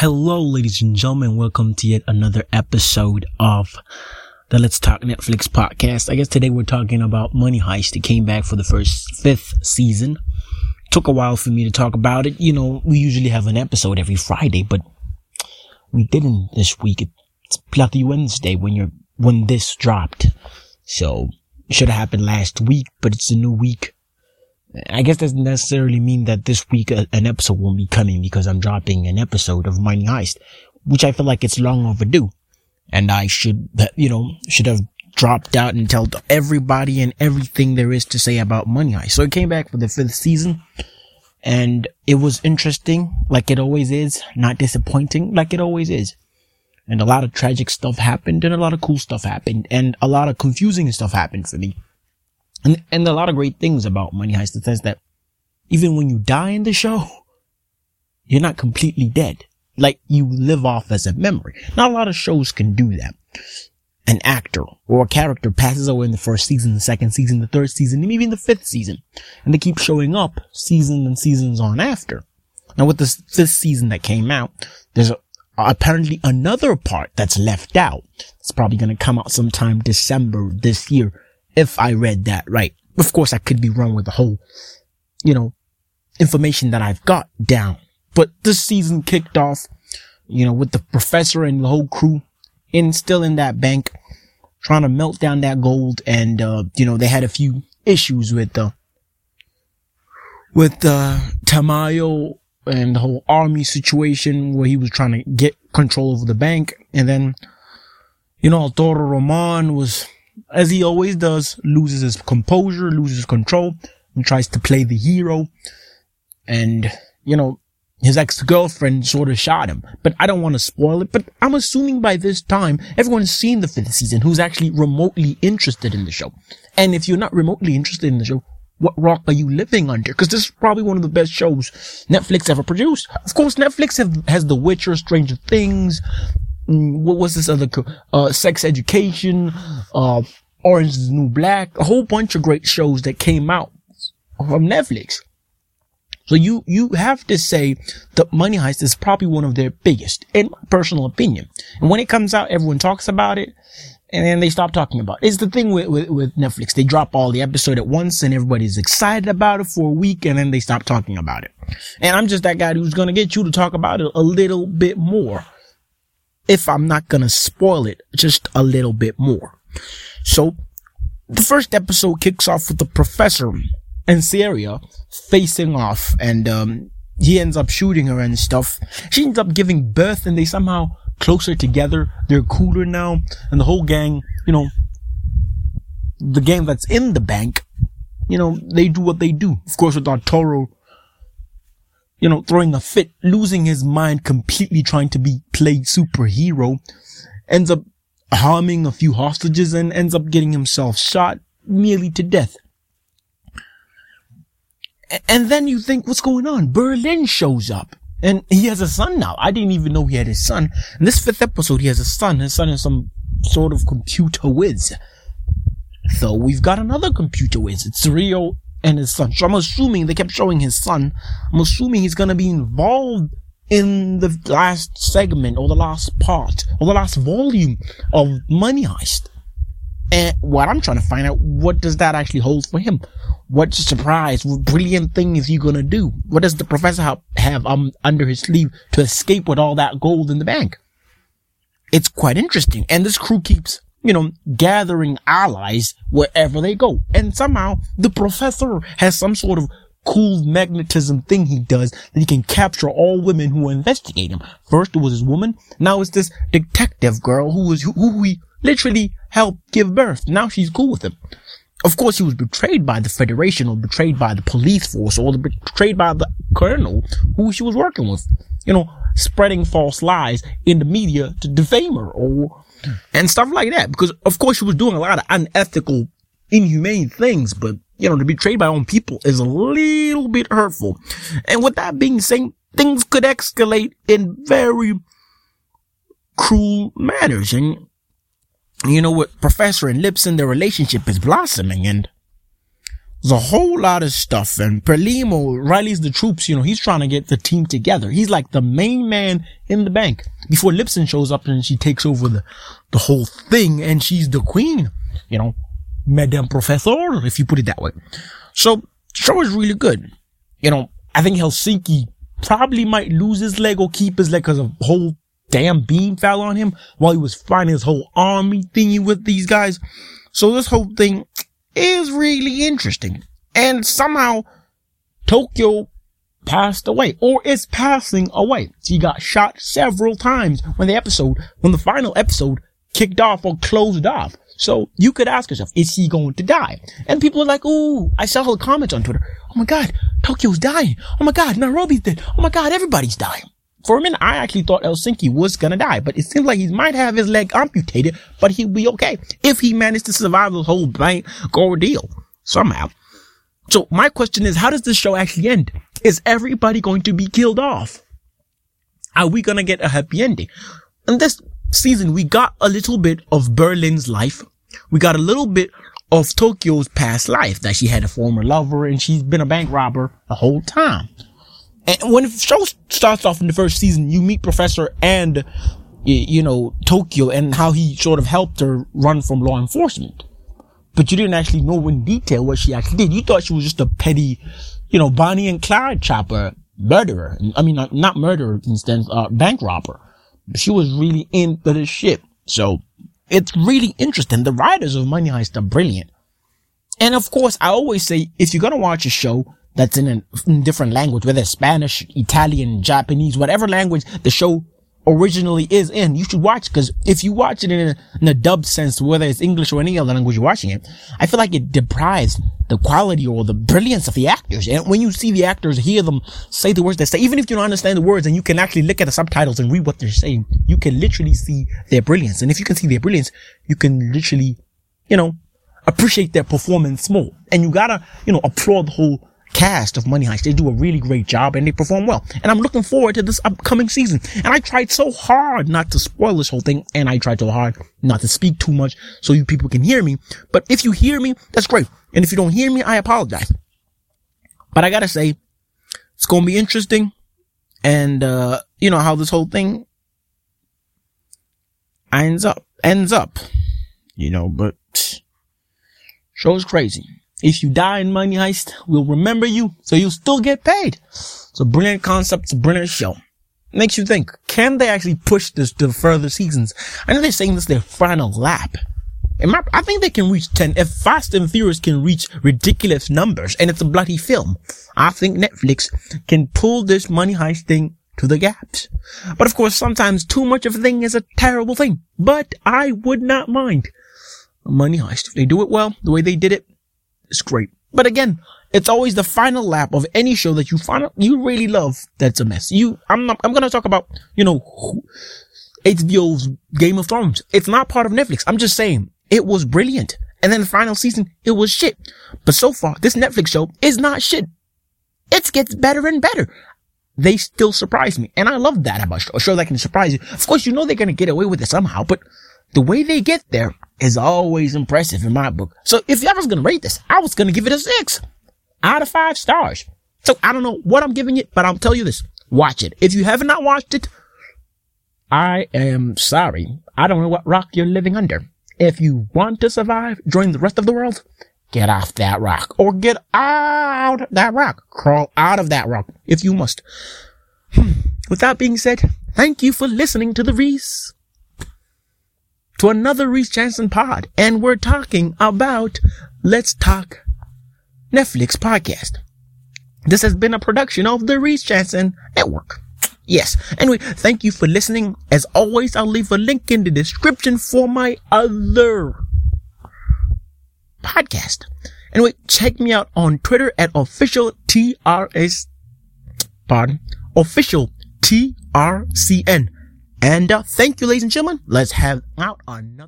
Hello, ladies and gentlemen. Welcome to yet another episode of the Let's Talk Netflix podcast. I guess today we're talking about Money Heist. It came back for the first fifth season. took a while for me to talk about it. You know, we usually have an episode every Friday, but we didn't this week. It's Bloody Wednesday when you're, when this dropped. So, it should have happened last week, but it's a new week. I guess doesn't necessarily mean that this week uh, an episode won't be coming because I'm dropping an episode of Money Heist, which I feel like it's long overdue. And I should, you know, should have dropped out and told everybody and everything there is to say about Money Heist. So it came back for the fifth season and it was interesting like it always is, not disappointing like it always is. And a lot of tragic stuff happened and a lot of cool stuff happened and a lot of confusing stuff happened for me. And, and a lot of great things about Money Heist, sense that even when you die in the show, you're not completely dead. Like you live off as a memory. Not a lot of shows can do that. An actor or a character passes away in the first season, the second season, the third season, and even the fifth season. And they keep showing up seasons and seasons on after. Now with this fifth season that came out, there's a, apparently another part that's left out. It's probably going to come out sometime December this year if I read that right. Of course, I could be wrong with the whole, you know, information that I've got down. But this season kicked off, you know, with the professor and the whole crew in still in that bank, trying to melt down that gold. And, uh, you know, they had a few issues with, the uh, with, uh, Tamayo and the whole army situation where he was trying to get control over the bank. And then, you know, Toro Roman was as he always does, loses his composure, loses control, and tries to play the hero. And, you know, his ex-girlfriend sort of shot him. But I don't want to spoil it, but I'm assuming by this time, everyone's seen the fifth season who's actually remotely interested in the show. And if you're not remotely interested in the show, what rock are you living under? Because this is probably one of the best shows Netflix ever produced. Of course, Netflix have, has The Witcher, Stranger Things, what was this other, uh, sex education, uh, Orange is the New Black, a whole bunch of great shows that came out from Netflix. So you, you have to say that Money Heist is probably one of their biggest, in my personal opinion. And when it comes out, everyone talks about it, and then they stop talking about it. It's the thing with, with, with Netflix. They drop all the episode at once, and everybody's excited about it for a week, and then they stop talking about it. And I'm just that guy who's gonna get you to talk about it a little bit more if I'm not gonna spoil it just a little bit more. So, the first episode kicks off with the professor and Sierra facing off and, um, he ends up shooting her and stuff. She ends up giving birth and they somehow closer together. They're cooler now and the whole gang, you know, the gang that's in the bank, you know, they do what they do. Of course, with Arturo you know, throwing a fit, losing his mind completely trying to be played superhero, ends up harming a few hostages and ends up getting himself shot nearly to death. And then you think, what's going on? Berlin shows up. And he has a son now. I didn't even know he had a son. In this fifth episode, he has a son. His son is some sort of computer whiz. So we've got another computer whiz. It's Rio and his son. So I'm assuming they kept showing his son. I'm assuming he's gonna be involved in the last segment or the last part or the last volume of Money Heist. And what I'm trying to find out, what does that actually hold for him? What surprise, what brilliant thing is he gonna do? What does the professor have, have um, under his sleeve to escape with all that gold in the bank? It's quite interesting. And this crew keeps you know, gathering allies wherever they go. And somehow the professor has some sort of cool magnetism thing he does that he can capture all women who investigate him. First it was his woman. Now it's this detective girl who was, who he literally helped give birth. Now she's cool with him. Of course, he was betrayed by the Federation or betrayed by the police force or betrayed by the colonel who she was working with. You know, spreading false lies in the media to defame her or and stuff like that. Because of course she was doing a lot of unethical, inhumane things, but you know, to be betrayed by own people is a little bit hurtful. And with that being said, things could escalate in very cruel manners. And you know, with Professor and Lisbon, their relationship is blossoming and There's a whole lot of stuff. And Palermo rallies the troops. You know, he's trying to get the team together. He's like the main man in the bank before Lisbon shows up and she takes over the, the whole thing and she's the queen. You know, Madame Professor, if you put it that way. So, show is really good. You know, I think Helsinki probably might lose his leg or keep his leg because a whole damn beam fell on him while he was fighting his whole army thingy with these guys. So this whole thing is really interesting. And somehow Tokyo passed away or is passing away. He got shot several times when the episode, when the final episode kicked off or closed off. So you could ask yourself, is he going to die? And people are like, ooh, I saw all the comments on Twitter. Oh my God, Tokyo's dying. Oh my God, Nairobi's dead. Oh my God, everybody's dying. For a minute, I actually thought Helsinki was gonna die, but it seems like he might have his leg amputated, but he'll be okay if he managed to survive the whole bank ordeal somehow. So my question is, how does this show actually end? Is everybody going to be killed off? Are we gonna get a happy ending? In this season, we got a little bit of Berlin's life. We got a little bit of Tokyo's past life that she had a former lover and she's been a bank robber the whole time. And when the show starts off in the first season, you meet Professor and, you know, Tokyo and how he sort of helped her run from law enforcement. But you didn't actually know in detail what she actually did. You thought she was just a petty, you know, Bonnie and Clyde chopper, murderer. I mean, not, murderer, instead, uh, bank robber. She was really into the shit. So it's really interesting. The writers of Money Heist are brilliant. And of course, I always say, if you're gonna watch a show, that's in a different language, whether it's Spanish, Italian, Japanese, whatever language the show originally is in, you should watch because if you watch it in a, in a dubbed sense, whether it's English or any other language you're watching it, I feel like it deprives the quality or the brilliance of the actors. And when you see the actors, hear them say the words they say, even if you don't understand the words and you can actually look at the subtitles and read what they're saying, you can literally see their brilliance. And if you can see their brilliance, you can literally, you know, appreciate their performance more. And you gotta, you know, applaud the whole cast of Money Heist. They do a really great job and they perform well. And I'm looking forward to this upcoming season. And I tried so hard not to spoil this whole thing and I tried so hard not to speak too much so you people can hear me. But if you hear me, that's great. And if you don't hear me, I apologize. But I gotta say, it's gonna be interesting. And, uh, you know, how this whole thing ends up, ends up, you know, but show's crazy. If you die in Money Heist, we'll remember you, so you'll still get paid. It's a brilliant concept, it's a brilliant show. Makes you think, can they actually push this to further seasons? I know they're saying this is their final lap. My, I think they can reach 10. If Fast and Furious can reach ridiculous numbers and it's a bloody film, I think Netflix can pull this Money Heist thing to the gaps. But of course, sometimes too much of a thing is a terrible thing. But I would not mind Money Heist. If they do it well, the way they did it, it's great. But again, it's always the final lap of any show that you find you really love that's a mess. You, I'm not, I'm gonna talk about, you know, HBO's Game of Thrones. It's not part of Netflix. I'm just saying it was brilliant. And then the final season, it was shit. But so far, this Netflix show is not shit. It gets better and better. They still surprise me. And I love that about a show that can surprise you. Of course, you know they're going to get away with it somehow, but the way they get there is always impressive in my book. So if I was going to rate this, I was going to give it a six out of five stars. So I don't know what I'm giving it, but I'll tell you this. Watch it. If you have not watched it, I am sorry. I don't know what rock you're living under. If you want to survive, join the rest of the world, get off that rock or get out that rock. Crawl out of that rock if you must. Hmm. With that being said, thank you for listening to the Reese to another Reese Jansen pod, and we're talking about Let's Talk Netflix podcast. This has been a production of the Reese Jansen Network. Yes. Anyway, thank you for listening. As always, I'll leave a link in the description for my other podcast. Anyway, check me out on Twitter at official TRS, pardon, official TRCN. And uh, thank you, ladies and gentlemen. Let's have out another.